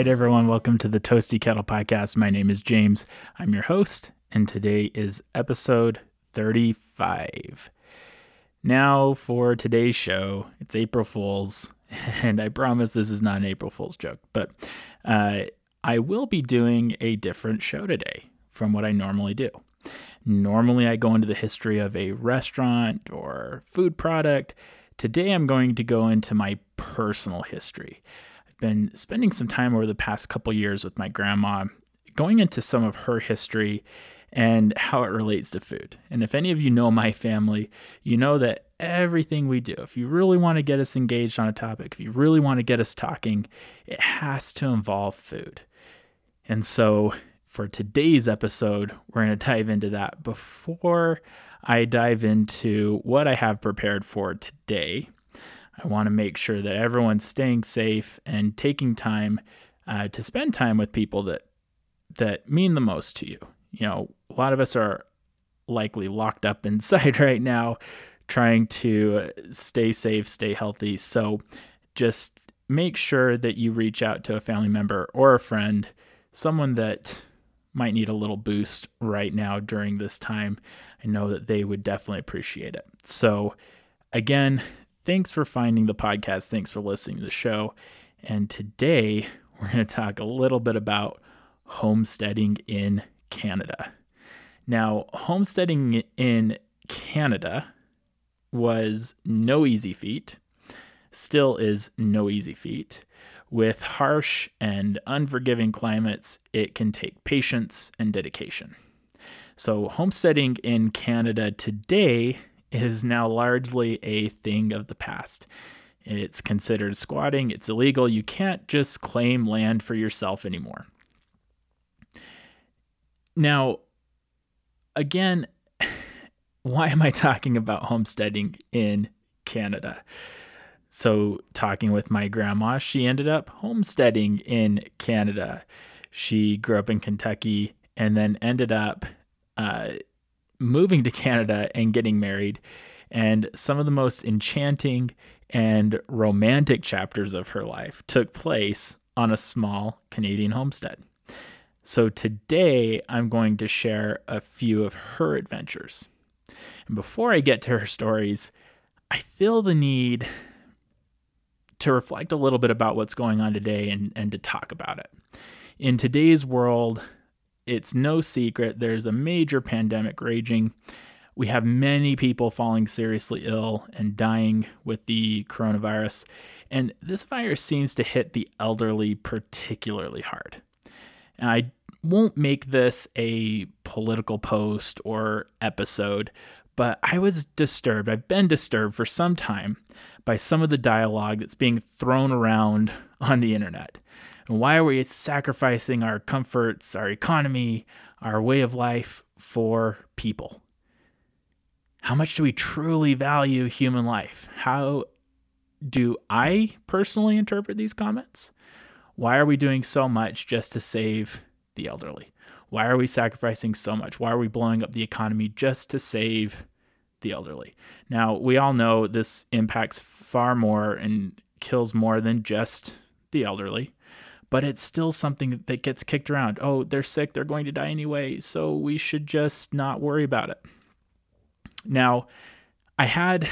Right, everyone, welcome to the Toasty Kettle Podcast. My name is James. I'm your host, and today is episode 35. Now, for today's show, it's April Fool's, and I promise this is not an April Fool's joke, but uh, I will be doing a different show today from what I normally do. Normally, I go into the history of a restaurant or food product. Today, I'm going to go into my personal history. Been spending some time over the past couple years with my grandma, going into some of her history and how it relates to food. And if any of you know my family, you know that everything we do, if you really want to get us engaged on a topic, if you really want to get us talking, it has to involve food. And so for today's episode, we're going to dive into that. Before I dive into what I have prepared for today, I want to make sure that everyone's staying safe and taking time uh, to spend time with people that that mean the most to you. You know, a lot of us are likely locked up inside right now, trying to stay safe, stay healthy. So just make sure that you reach out to a family member or a friend, someone that might need a little boost right now during this time, I know that they would definitely appreciate it. So, again, thanks for finding the podcast. Thanks for listening to the show. And today we're going to talk a little bit about homesteading in Canada. Now, homesteading in Canada was no easy feat, still is no easy feat. With harsh and unforgiving climates, it can take patience and dedication. So, homesteading in Canada today is now largely a thing of the past. It's considered squatting, it's illegal. You can't just claim land for yourself anymore. Now, again, why am I talking about homesteading in Canada? So, talking with my grandma, she ended up homesteading in Canada. She grew up in Kentucky and then ended up uh, moving to Canada and getting married. And some of the most enchanting and romantic chapters of her life took place on a small Canadian homestead. So, today I'm going to share a few of her adventures. And before I get to her stories, I feel the need to reflect a little bit about what's going on today and, and to talk about it. In today's world, it's no secret there's a major pandemic raging. We have many people falling seriously ill and dying with the coronavirus, and this virus seems to hit the elderly particularly hard. And I won't make this a political post or episode, but I was disturbed. I've been disturbed for some time by some of the dialogue that's being thrown around on the internet. And why are we sacrificing our comforts, our economy, our way of life for people? How much do we truly value human life? How do I personally interpret these comments? Why are we doing so much just to save the elderly? Why are we sacrificing so much? Why are we blowing up the economy just to save the elderly. Now, we all know this impacts far more and kills more than just the elderly, but it's still something that gets kicked around. Oh, they're sick, they're going to die anyway, so we should just not worry about it. Now, I had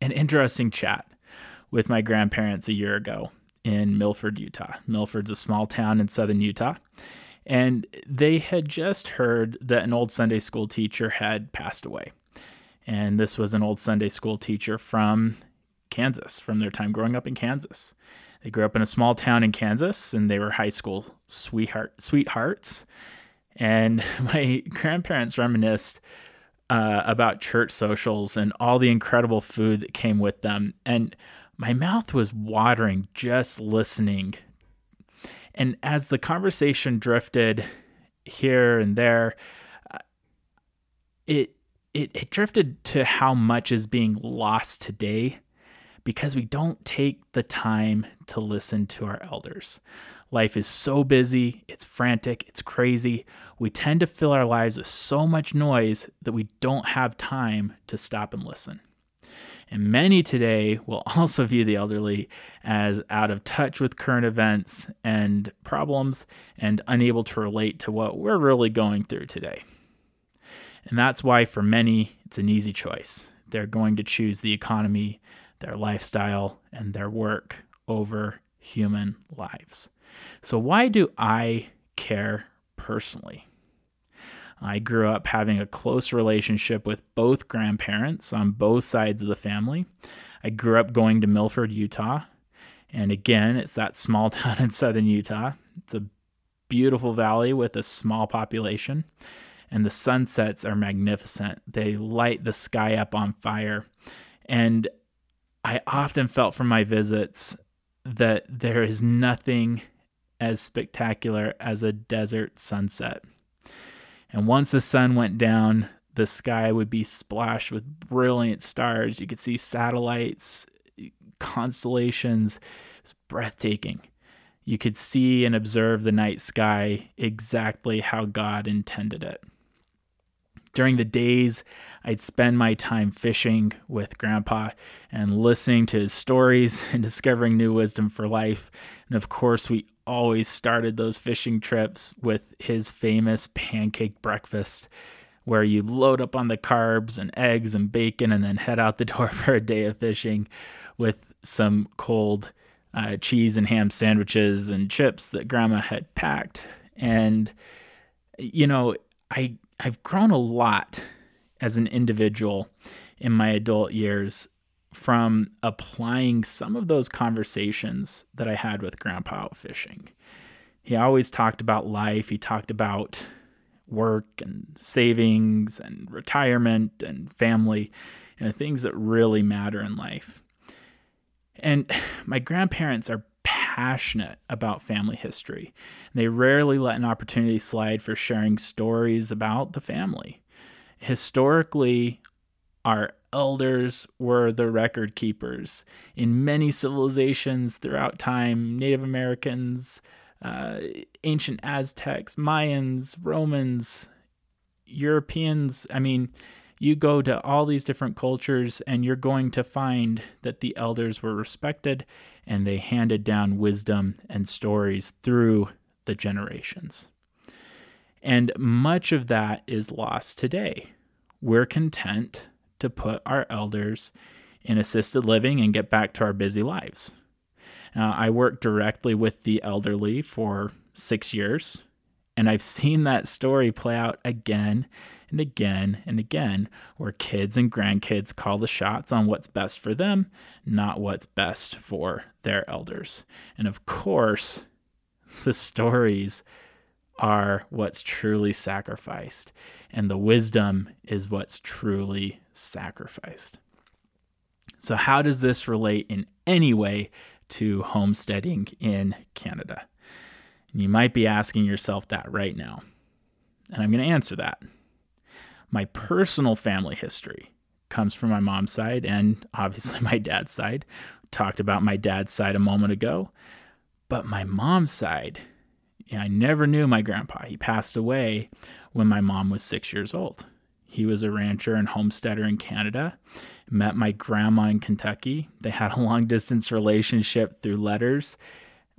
an interesting chat with my grandparents a year ago in Milford, Utah. Milford's a small town in southern Utah. And they had just heard that an old Sunday school teacher had passed away. And this was an old Sunday school teacher from Kansas, from their time growing up in Kansas. They grew up in a small town in Kansas and they were high school sweetheart sweethearts. And my grandparents reminisced uh, about church socials and all the incredible food that came with them. And my mouth was watering just listening. And as the conversation drifted here and there, uh, it it, it drifted to how much is being lost today because we don't take the time to listen to our elders. Life is so busy, it's frantic, it's crazy. We tend to fill our lives with so much noise that we don't have time to stop and listen. And many today will also view the elderly as out of touch with current events and problems and unable to relate to what we're really going through today. And that's why, for many, it's an easy choice. They're going to choose the economy, their lifestyle, and their work over human lives. So, why do I care personally? I grew up having a close relationship with both grandparents on both sides of the family. I grew up going to Milford, Utah. And again, it's that small town in southern Utah. It's a beautiful valley with a small population. And the sunsets are magnificent. They light the sky up on fire. And I often felt from my visits that there is nothing as spectacular as a desert sunset. And once the sun went down, the sky would be splashed with brilliant stars. You could see satellites, constellations. It's breathtaking. You could see and observe the night sky exactly how God intended it. During the days, I'd spend my time fishing with Grandpa and listening to his stories and discovering new wisdom for life. And of course, we always started those fishing trips with his famous pancake breakfast, where you load up on the carbs and eggs and bacon and then head out the door for a day of fishing with some cold uh, cheese and ham sandwiches and chips that Grandma had packed. And, you know, I I've grown a lot as an individual in my adult years from applying some of those conversations that I had with Grandpa out fishing. He always talked about life, he talked about work and savings and retirement and family and the things that really matter in life. And my grandparents are passionate about family history. They rarely let an opportunity slide for sharing stories about the family. Historically, our elders were the record keepers. In many civilizations throughout time, Native Americans, uh, ancient Aztecs, Mayans, Romans, Europeans, I mean, you go to all these different cultures and you're going to find that the elders were respected and they handed down wisdom and stories through the generations. And much of that is lost today. We're content to put our elders in assisted living and get back to our busy lives. I worked directly with the elderly for six years, and I've seen that story play out again and again and again, where kids and grandkids call the shots on what's best for them, not what's best for their elders. And of course, the stories are what's truly sacrificed, and the wisdom is what's truly sacrificed. So, how does this relate in any way to homesteading in Canada? And you might be asking yourself that right now. And I'm going to answer that. My personal family history comes from my mom's side and obviously my dad's side. Talked about my dad's side a moment ago. But my mom's side, I never knew my grandpa. He passed away when my mom was six years old. He was a rancher and homesteader in Canada. Met my grandma in Kentucky. They had a long distance relationship through letters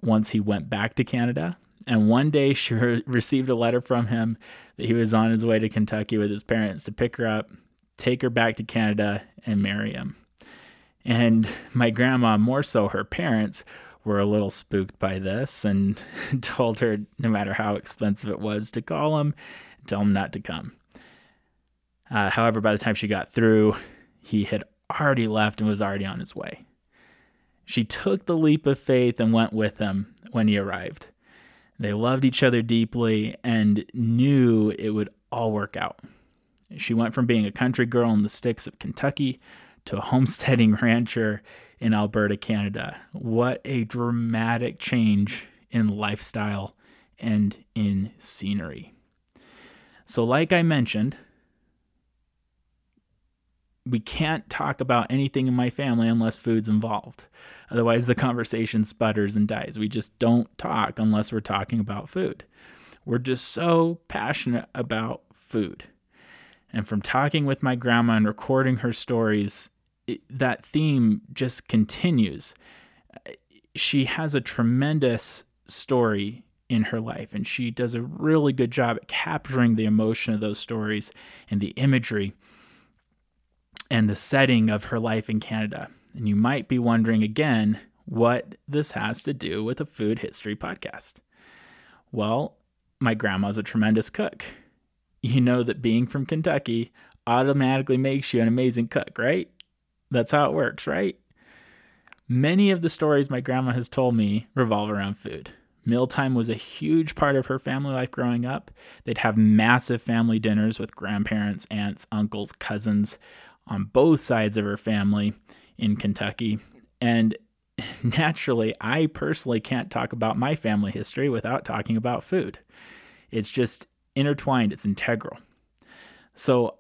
once he went back to Canada. And one day she re- received a letter from him that he was on his way to Kentucky with his parents to pick her up, take her back to Canada, and marry him. And my grandma, more so her parents, were a little spooked by this and told her, no matter how expensive it was, to call him, tell him not to come. Uh, however, by the time she got through, he had already left and was already on his way. She took the leap of faith and went with him when he arrived. They loved each other deeply and knew it would all work out. She went from being a country girl in the sticks of Kentucky to a homesteading rancher in Alberta, Canada. What a dramatic change in lifestyle and in scenery. So, like I mentioned, we can't talk about anything in my family unless food's involved. Otherwise, the conversation sputters and dies. We just don't talk unless we're talking about food. We're just so passionate about food. And from talking with my grandma and recording her stories, it, that theme just continues. She has a tremendous story in her life, and she does a really good job at capturing the emotion of those stories and the imagery and the setting of her life in Canada. And you might be wondering again what this has to do with a food history podcast. Well, my grandma's a tremendous cook. You know that being from Kentucky automatically makes you an amazing cook, right? That's how it works, right? Many of the stories my grandma has told me revolve around food. Mealtime was a huge part of her family life growing up. They'd have massive family dinners with grandparents, aunts, uncles, cousins on both sides of her family in Kentucky. And naturally, I personally can't talk about my family history without talking about food. It's just intertwined, it's integral. So,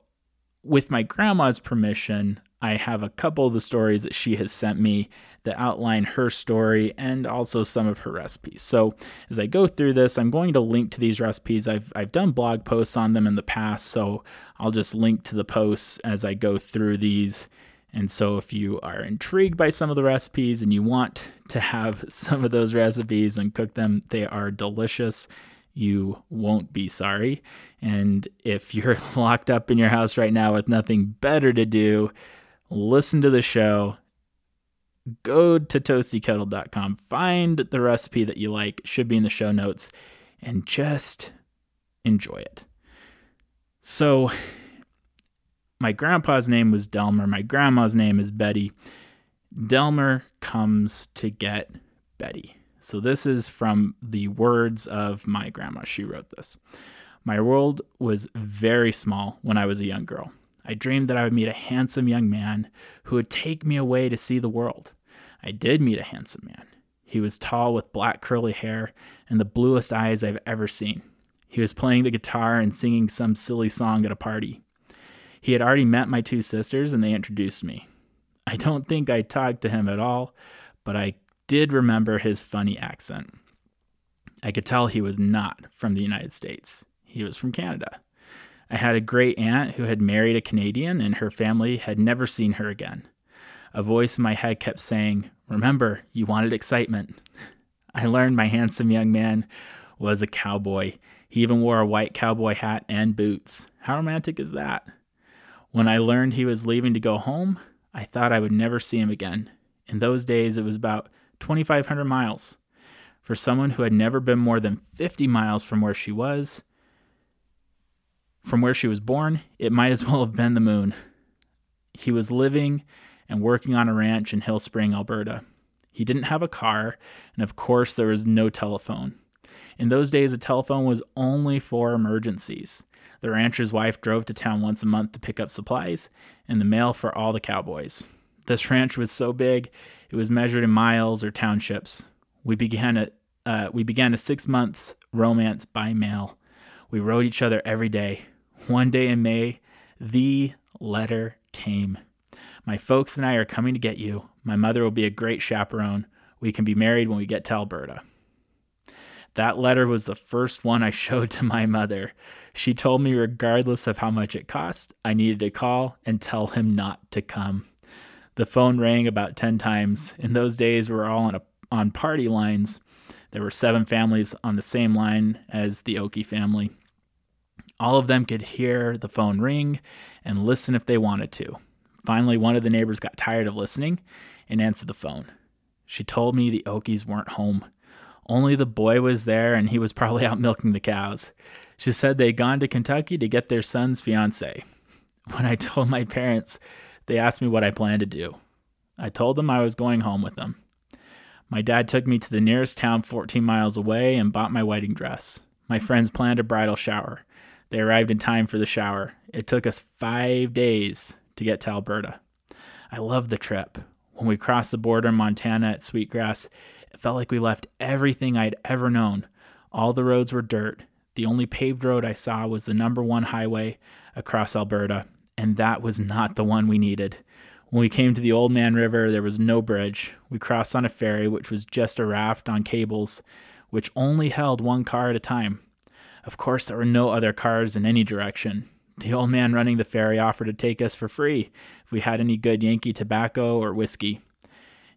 with my grandma's permission, I have a couple of the stories that she has sent me that outline her story and also some of her recipes. So as I go through this, I'm going to link to these recipes. I've, I've done blog posts on them in the past, so I'll just link to the posts as I go through these. And so if you are intrigued by some of the recipes and you want to have some of those recipes and cook them, they are delicious. You won't be sorry. And if you're locked up in your house right now with nothing better to do, listen to the show, go to toastykettle.com, find the recipe that you like, should be in the show notes, and just enjoy it. So, my grandpa's name was Delmer, my grandma's name is Betty. Delmer comes to get Betty. So, this is from the words of my grandma. She wrote this. My world was very small when I was a young girl. I dreamed that I would meet a handsome young man who would take me away to see the world. I did meet a handsome man. He was tall with black curly hair and the bluest eyes I've ever seen. He was playing the guitar and singing some silly song at a party. He had already met my two sisters and they introduced me. I don't think I talked to him at all, but I did remember his funny accent. I could tell he was not from the United States. He was from Canada. I had a great aunt who had married a Canadian, and her family had never seen her again. A voice in my head kept saying, Remember, you wanted excitement. I learned my handsome young man was a cowboy. He even wore a white cowboy hat and boots. How romantic is that? When I learned he was leaving to go home, I thought I would never see him again. In those days, it was about 2,500 miles. For someone who had never been more than 50 miles from where she was, from where she was born, it might as well have been the moon. He was living and working on a ranch in Hill Spring, Alberta. He didn't have a car, and of course, there was no telephone. In those days, a telephone was only for emergencies. The rancher's wife drove to town once a month to pick up supplies and the mail for all the cowboys. This ranch was so big, it was measured in miles or townships. We began a, uh, we began a six months romance by mail. We wrote each other every day, one day in May, the letter came. My folks and I are coming to get you. My mother will be a great chaperone. We can be married when we get to Alberta. That letter was the first one I showed to my mother. She told me, regardless of how much it cost, I needed to call and tell him not to come. The phone rang about 10 times. In those days, we were all on, a, on party lines. There were seven families on the same line as the Oakey family. All of them could hear the phone ring and listen if they wanted to. Finally, one of the neighbors got tired of listening and answered the phone. She told me the Okies weren't home. Only the boy was there and he was probably out milking the cows. She said they'd gone to Kentucky to get their son's fiance. When I told my parents, they asked me what I planned to do. I told them I was going home with them. My dad took me to the nearest town 14 miles away and bought my wedding dress. My friends planned a bridal shower. They arrived in time for the shower. It took us five days to get to Alberta. I loved the trip. When we crossed the border in Montana at Sweetgrass, it felt like we left everything I'd ever known. All the roads were dirt. The only paved road I saw was the number one highway across Alberta, and that was not the one we needed. When we came to the Oldman River, there was no bridge. We crossed on a ferry, which was just a raft on cables, which only held one car at a time. Of course, there were no other cars in any direction. The old man running the ferry offered to take us for free if we had any good Yankee tobacco or whiskey.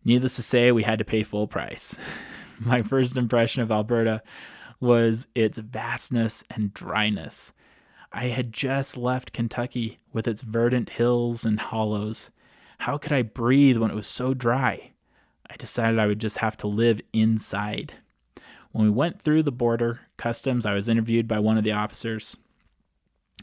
Needless to say, we had to pay full price. My first impression of Alberta was its vastness and dryness. I had just left Kentucky with its verdant hills and hollows. How could I breathe when it was so dry? I decided I would just have to live inside. When we went through the border customs, I was interviewed by one of the officers.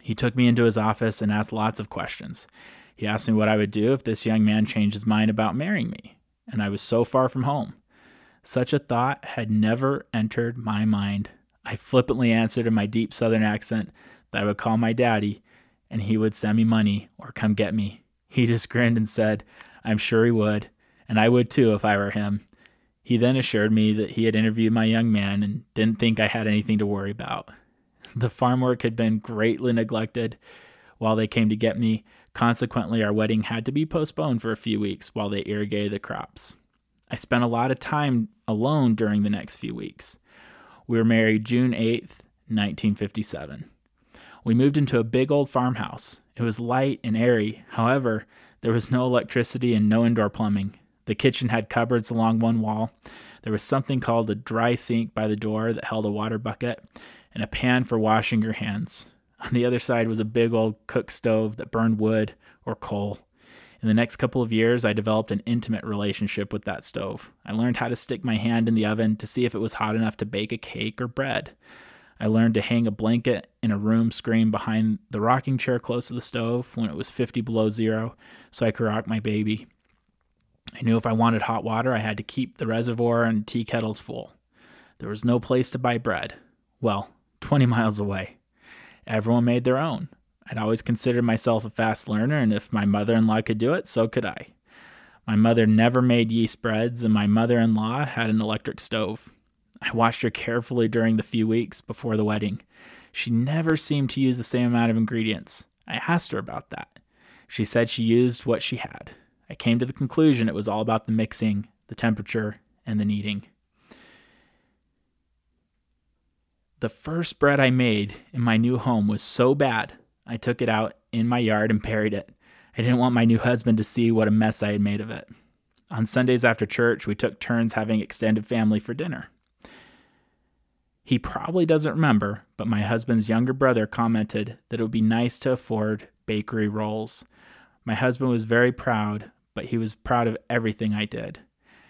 He took me into his office and asked lots of questions. He asked me what I would do if this young man changed his mind about marrying me, and I was so far from home. Such a thought had never entered my mind. I flippantly answered in my deep southern accent that I would call my daddy and he would send me money or come get me. He just grinned and said, I'm sure he would, and I would too if I were him. He then assured me that he had interviewed my young man and didn't think I had anything to worry about. The farm work had been greatly neglected while they came to get me. Consequently, our wedding had to be postponed for a few weeks while they irrigated the crops. I spent a lot of time alone during the next few weeks. We were married June 8th, 1957. We moved into a big old farmhouse. It was light and airy. However, there was no electricity and no indoor plumbing. The kitchen had cupboards along one wall. There was something called a dry sink by the door that held a water bucket and a pan for washing your hands. On the other side was a big old cook stove that burned wood or coal. In the next couple of years, I developed an intimate relationship with that stove. I learned how to stick my hand in the oven to see if it was hot enough to bake a cake or bread. I learned to hang a blanket in a room screen behind the rocking chair close to the stove when it was 50 below zero so I could rock my baby. I knew if I wanted hot water, I had to keep the reservoir and tea kettles full. There was no place to buy bread. Well, 20 miles away. Everyone made their own. I'd always considered myself a fast learner, and if my mother in law could do it, so could I. My mother never made yeast breads, and my mother in law had an electric stove. I watched her carefully during the few weeks before the wedding. She never seemed to use the same amount of ingredients. I asked her about that. She said she used what she had. I came to the conclusion it was all about the mixing, the temperature, and the kneading. The first bread I made in my new home was so bad, I took it out in my yard and buried it. I didn't want my new husband to see what a mess I had made of it. On Sundays after church, we took turns having extended family for dinner. He probably doesn't remember, but my husband's younger brother commented that it would be nice to afford bakery rolls. My husband was very proud, but he was proud of everything I did.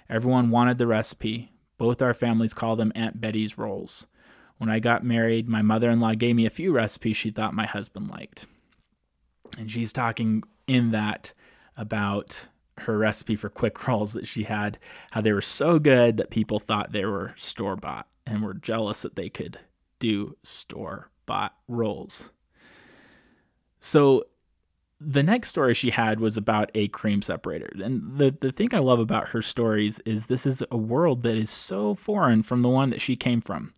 Everyone wanted the recipe. Both our families call them Aunt Betty's rolls. When I got married, my mother in law gave me a few recipes she thought my husband liked. And she's talking in that about her recipe for quick rolls that she had, how they were so good that people thought they were store bought and were jealous that they could do store bought rolls. So the next story she had was about a cream separator. And the, the thing I love about her stories is this is a world that is so foreign from the one that she came from.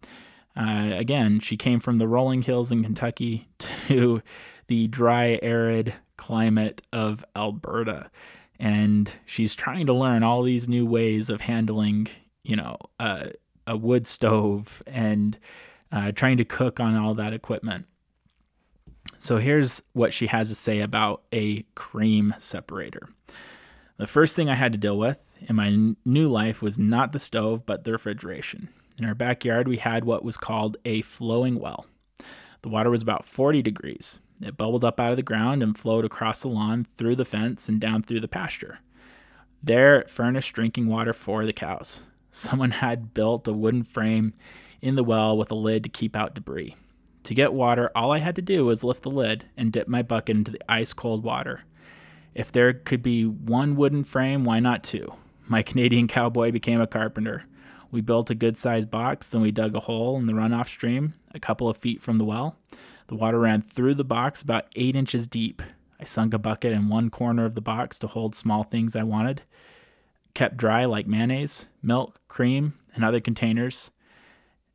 Uh, again, she came from the rolling hills in Kentucky to the dry, arid climate of Alberta. And she's trying to learn all these new ways of handling, you know, uh, a wood stove and uh, trying to cook on all that equipment. So here's what she has to say about a cream separator. The first thing I had to deal with in my n- new life was not the stove, but the refrigeration. In our backyard, we had what was called a flowing well. The water was about 40 degrees. It bubbled up out of the ground and flowed across the lawn, through the fence, and down through the pasture. There, it furnished drinking water for the cows. Someone had built a wooden frame in the well with a lid to keep out debris. To get water, all I had to do was lift the lid and dip my bucket into the ice cold water. If there could be one wooden frame, why not two? My Canadian cowboy became a carpenter. We built a good sized box, then we dug a hole in the runoff stream a couple of feet from the well. The water ran through the box about eight inches deep. I sunk a bucket in one corner of the box to hold small things I wanted kept dry like mayonnaise, milk, cream, and other containers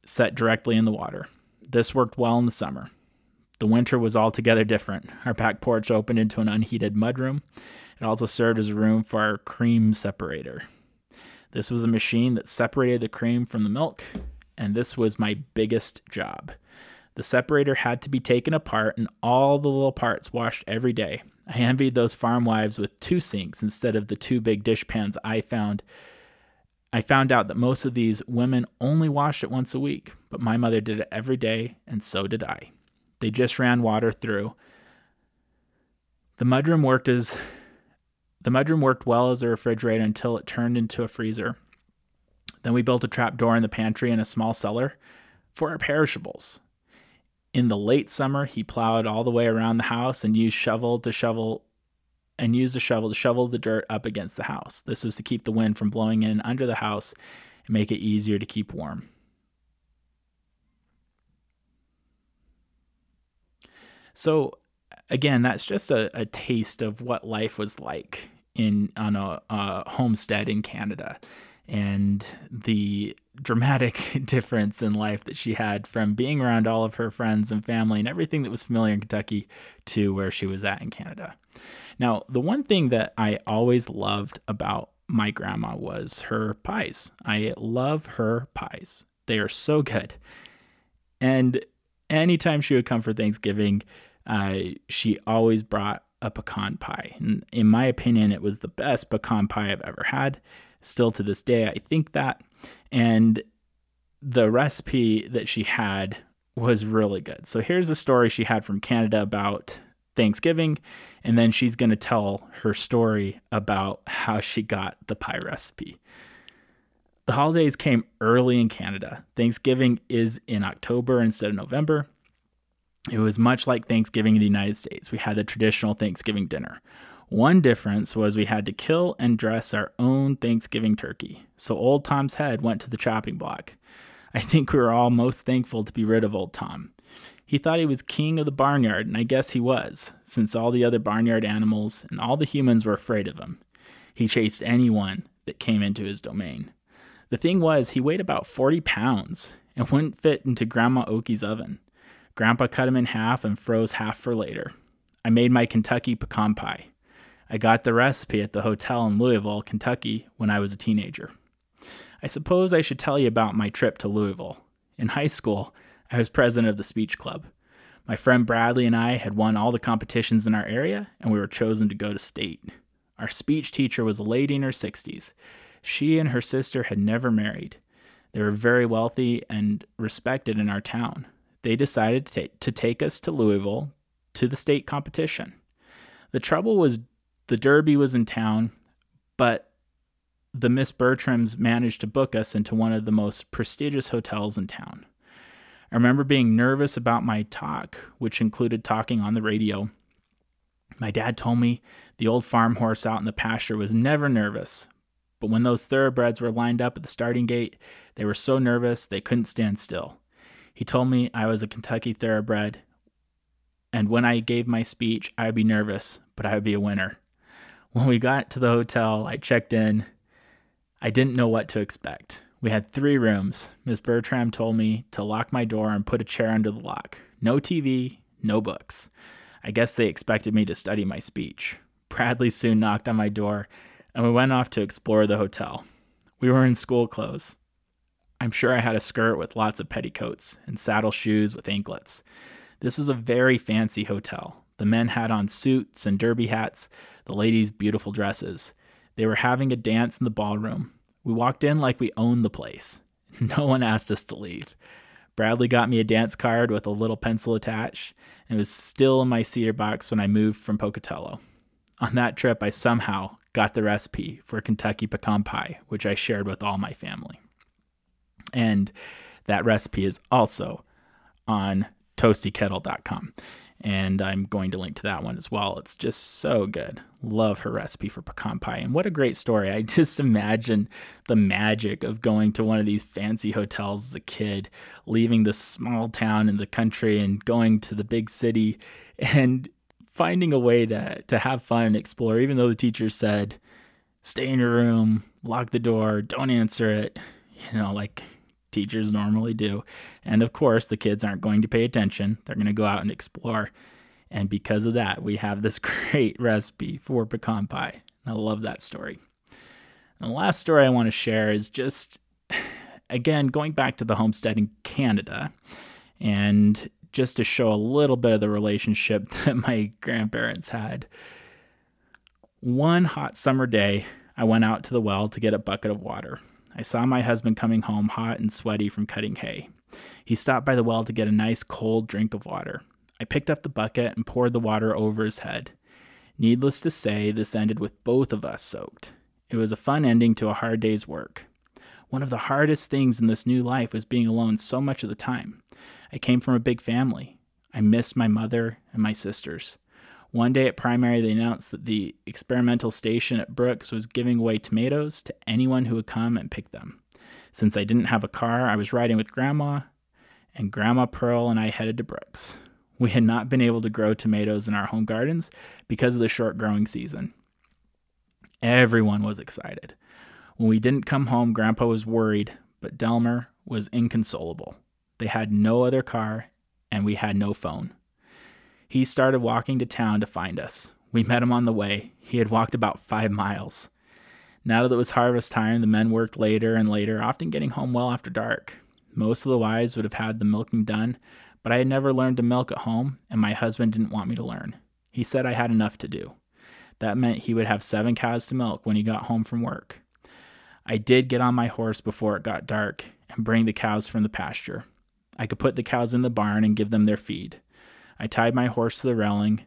set directly in the water. This worked well in the summer. The winter was altogether different. Our back porch opened into an unheated mudroom. It also served as a room for our cream separator. This was a machine that separated the cream from the milk, and this was my biggest job. The separator had to be taken apart and all the little parts washed every day. I envied those farm wives with two sinks instead of the two big dishpans I found. I found out that most of these women only washed it once a week, but my mother did it every day, and so did I. They just ran water through. The mudroom worked as the mudroom worked well as a refrigerator until it turned into a freezer. Then we built a trap door in the pantry and a small cellar for our perishables. In the late summer, he plowed all the way around the house and used shovel to shovel and used a shovel to shovel the dirt up against the house. This was to keep the wind from blowing in under the house and make it easier to keep warm. So again, that's just a, a taste of what life was like in on a, a homestead in Canada and the dramatic difference in life that she had from being around all of her friends and family and everything that was familiar in Kentucky to where she was at in Canada. Now, the one thing that I always loved about my grandma was her pies. I love her pies. They are so good. And anytime she would come for Thanksgiving, uh, she always brought a pecan pie. And in my opinion, it was the best pecan pie I've ever had still to this day. I think that. And the recipe that she had was really good. So here's a story she had from Canada about Thanksgiving. And then she's going to tell her story about how she got the pie recipe. The holidays came early in Canada. Thanksgiving is in October instead of November. It was much like Thanksgiving in the United States. We had the traditional Thanksgiving dinner. One difference was we had to kill and dress our own Thanksgiving turkey, so Old Tom's head went to the chopping block. I think we were all most thankful to be rid of Old Tom. He thought he was king of the barnyard, and I guess he was, since all the other barnyard animals and all the humans were afraid of him. He chased anyone that came into his domain. The thing was, he weighed about 40 pounds and wouldn't fit into Grandma Oki's oven. Grandpa cut him in half and froze half for later. I made my Kentucky pecan pie. I got the recipe at the hotel in Louisville, Kentucky, when I was a teenager. I suppose I should tell you about my trip to Louisville. In high school, I was president of the speech club. My friend Bradley and I had won all the competitions in our area, and we were chosen to go to state. Our speech teacher was a lady in her 60s. She and her sister had never married. They were very wealthy and respected in our town. They decided to, take us to Louisville to the state competition. The trouble was the Derby was in town, but the Miss Bertrams managed to book us into one of the most prestigious hotels in town. I remember being nervous about my talk, which included talking on the radio. My dad told me the old farm horse out in the pasture was never nervous, but when those thoroughbreds were lined up at the starting gate, they were so nervous they couldn't stand still. He told me I was a Kentucky thoroughbred, and when I gave my speech, I would be nervous, but I would be a winner. When we got to the hotel, I checked in. I didn't know what to expect. We had three rooms. Miss Bertram told me to lock my door and put a chair under the lock. No TV, no books. I guess they expected me to study my speech. Bradley soon knocked on my door, and we went off to explore the hotel. We were in school clothes. I'm sure I had a skirt with lots of petticoats and saddle shoes with anklets. This was a very fancy hotel. The men had on suits and derby hats, the ladies beautiful dresses. They were having a dance in the ballroom. We walked in like we owned the place. No one asked us to leave. Bradley got me a dance card with a little pencil attached, and it was still in my cedar box when I moved from Pocatello. On that trip, I somehow got the recipe for Kentucky pecan pie, which I shared with all my family. And that recipe is also on toastykettle.com and I'm going to link to that one as well. It's just so good. Love her recipe for pecan pie. And what a great story. I just imagine the magic of going to one of these fancy hotels as a kid, leaving the small town in the country and going to the big city and finding a way to, to have fun and explore, even though the teacher said, stay in your room, lock the door, don't answer it. You know, like teachers normally do. And of course, the kids aren't going to pay attention, they're going to go out and explore. And because of that, we have this great recipe for pecan pie. I love that story. And the last story I want to share is just, again, going back to the homestead in Canada and just to show a little bit of the relationship that my grandparents had. One hot summer day, I went out to the well to get a bucket of water. I saw my husband coming home hot and sweaty from cutting hay. He stopped by the well to get a nice cold drink of water. I picked up the bucket and poured the water over his head. Needless to say, this ended with both of us soaked. It was a fun ending to a hard day's work. One of the hardest things in this new life was being alone so much of the time. I came from a big family. I missed my mother and my sisters. One day at primary, they announced that the experimental station at Brooks was giving away tomatoes to anyone who would come and pick them. Since I didn't have a car, I was riding with Grandma, and Grandma Pearl and I headed to Brooks. We had not been able to grow tomatoes in our home gardens because of the short growing season. Everyone was excited. When we didn't come home, Grandpa was worried, but Delmer was inconsolable. They had no other car, and we had no phone. He started walking to town to find us. We met him on the way. He had walked about five miles. Now that it was harvest time, the men worked later and later, often getting home well after dark. Most of the wives would have had the milking done, but I had never learned to milk at home, and my husband didn't want me to learn. He said I had enough to do. That meant he would have seven cows to milk when he got home from work. I did get on my horse before it got dark and bring the cows from the pasture. I could put the cows in the barn and give them their feed. I tied my horse to the railing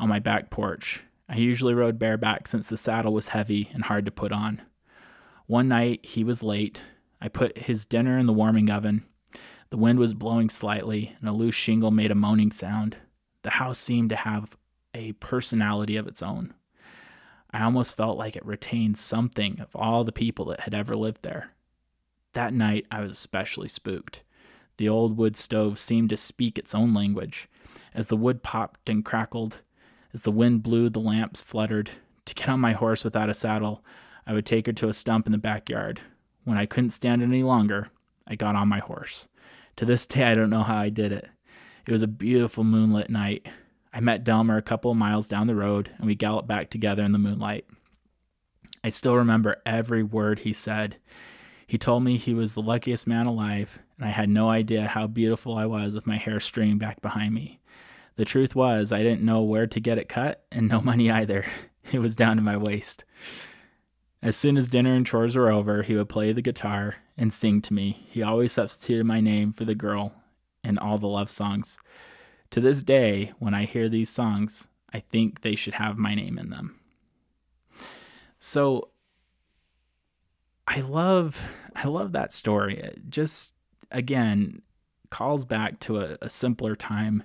on my back porch. I usually rode bareback since the saddle was heavy and hard to put on. One night he was late. I put his dinner in the warming oven. The wind was blowing slightly, and a loose shingle made a moaning sound. The house seemed to have a personality of its own. I almost felt like it retained something of all the people that had ever lived there. That night I was especially spooked. The old wood stove seemed to speak its own language. As the wood popped and crackled, as the wind blew, the lamps fluttered. To get on my horse without a saddle, I would take her to a stump in the backyard. When I couldn't stand it any longer, I got on my horse. To this day, I don't know how I did it. It was a beautiful moonlit night. I met Delmer a couple of miles down the road, and we galloped back together in the moonlight. I still remember every word he said. He told me he was the luckiest man alive, and I had no idea how beautiful I was with my hair streaming back behind me. The truth was, I didn't know where to get it cut, and no money either. It was down to my waist. As soon as dinner and chores were over, he would play the guitar and sing to me. He always substituted my name for the girl in all the love songs. To this day, when I hear these songs, I think they should have my name in them. So I love I love that story. It just again calls back to a, a simpler time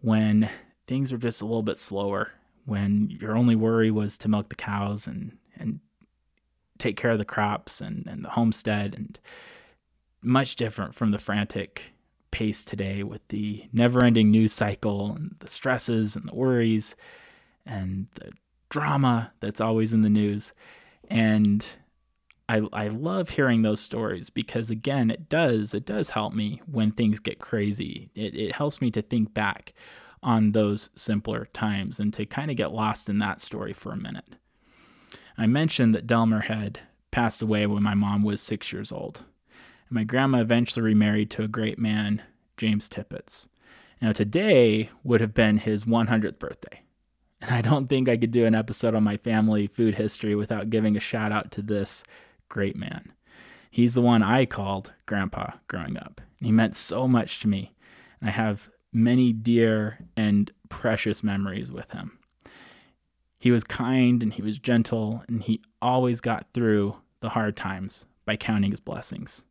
when things were just a little bit slower, when your only worry was to milk the cows and and take care of the crops and, and the homestead and much different from the frantic pace today with the never ending news cycle and the stresses and the worries and the drama that's always in the news. And I, I love hearing those stories because again it does it does help me when things get crazy. It, it helps me to think back on those simpler times and to kind of get lost in that story for a minute. I mentioned that delmer had passed away when my mom was six years old and my grandma eventually remarried to a great man james tippett now today would have been his 100th birthday and i don't think i could do an episode on my family food history without giving a shout out to this great man. He's the one I called Grandpa growing up. He meant so much to me. And I have many dear and precious memories with him. He was kind and he was gentle, and he always got through the hard times by counting his blessings.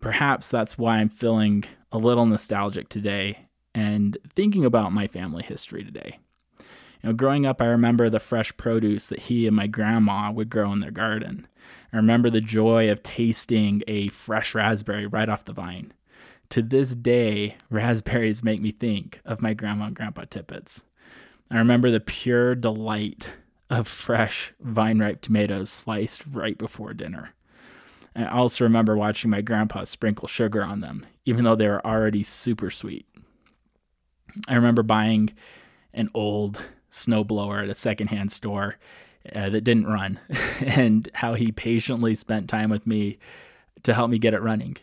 Perhaps that's why I'm feeling a little nostalgic today and thinking about my family history today. You know, growing up, I remember the fresh produce that he and my grandma would grow in their garden. I remember the joy of tasting a fresh raspberry right off the vine. To this day, raspberries make me think of my grandma and grandpa Tippetts. I remember the pure delight of fresh vine ripe tomatoes sliced right before dinner. I also remember watching my grandpa sprinkle sugar on them, even though they were already super sweet. I remember buying an old snowblower at a secondhand store uh, that didn't run and how he patiently spent time with me to help me get it running.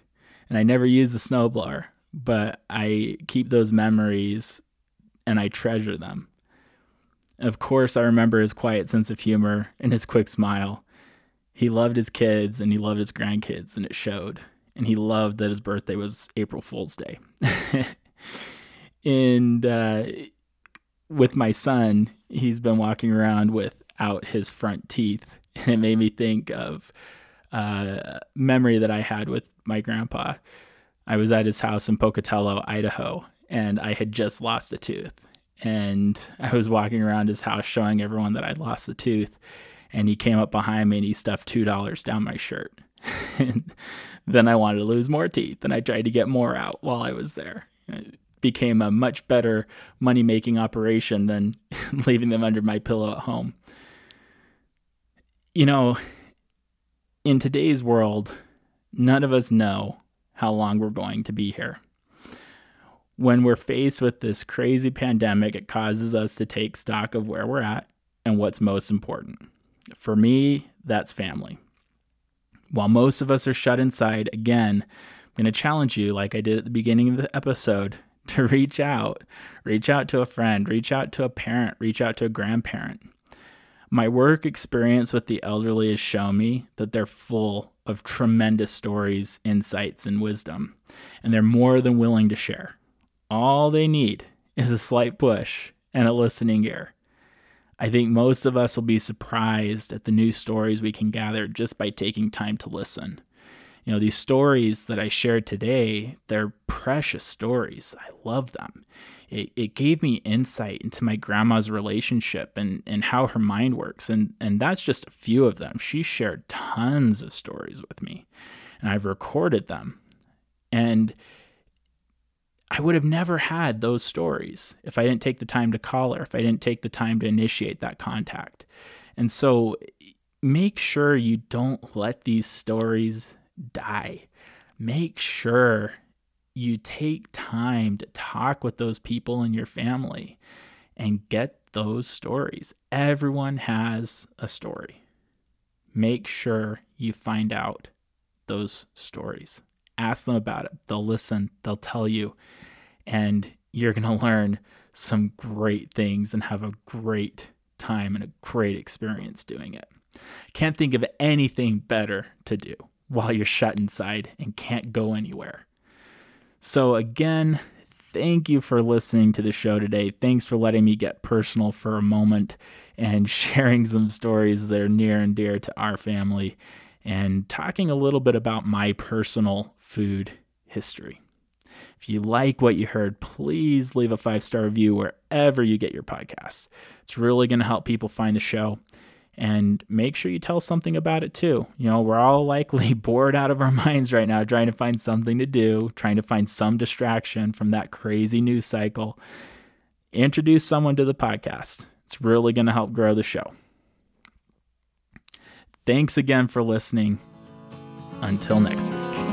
And I never used the snowblower, but I keep those memories and I treasure them. of course, I remember his quiet sense of humor and his quick smile. He loved his kids and he loved his grandkids, and it showed. And he loved that his birthday was April Fool's Day. and uh, with my son, he's been walking around without his front teeth. And it made me think of uh, memory that I had with my grandpa. I was at his house in Pocatello, Idaho, and I had just lost a tooth. And I was walking around his house showing everyone that I'd lost the tooth. And he came up behind me and he stuffed $2 down my shirt. and then I wanted to lose more teeth and I tried to get more out while I was there It became a much better money making operation than leaving them under my pillow at home. You know, in today's world, none of us know how long we're going to be here. When we're faced with this crazy pandemic, it causes us to take stock of where we're at and what's most important. For me, that's family. While most of us are shut inside, again, I'm going to challenge you, like I did at the beginning of the episode, to reach out. Reach out to a friend, reach out to a parent, reach out to a grandparent. My work experience with the elderly has shown me that they're full of tremendous stories, insights, and wisdom, and they're more than willing to share. All they need is a slight push and a listening ear. I think most of us will be surprised at the new stories we can gather just by taking time to listen you know, these stories that I shared today, they're precious stories. I love them. It, it gave me insight into my grandma's relationship and, and how her mind works. And, and that's just a few of them. She shared tons of stories with me, and I've recorded them. And I would have never had those stories if I didn't take the time to call her, if I didn't take the time to initiate that contact. And so make sure you don't let these stories die. Make sure you take time to talk with those people in your family and get those stories. Everyone has a story. Make sure you find out those stories. Ask them about it. They'll listen, they'll tell you, and you're going to learn some great things and have a great time and a great experience doing it. Can't think of anything better to do while you're shut inside and can't go anywhere. So, again, thank you for listening to the show today. Thanks for letting me get personal for a moment and sharing some stories that are near and dear to our family and talking a little bit about my personal food history. If you like what you heard, please leave a five star review wherever you get your podcasts. It's really going to help people find the show and make sure you tell something about it too. You know, we're all likely bored out of our minds right now trying to find something to do, trying to find some distraction from that crazy news cycle. Introduce someone to the podcast. It's really going to help grow the show. Thanks again for listening. Until next week.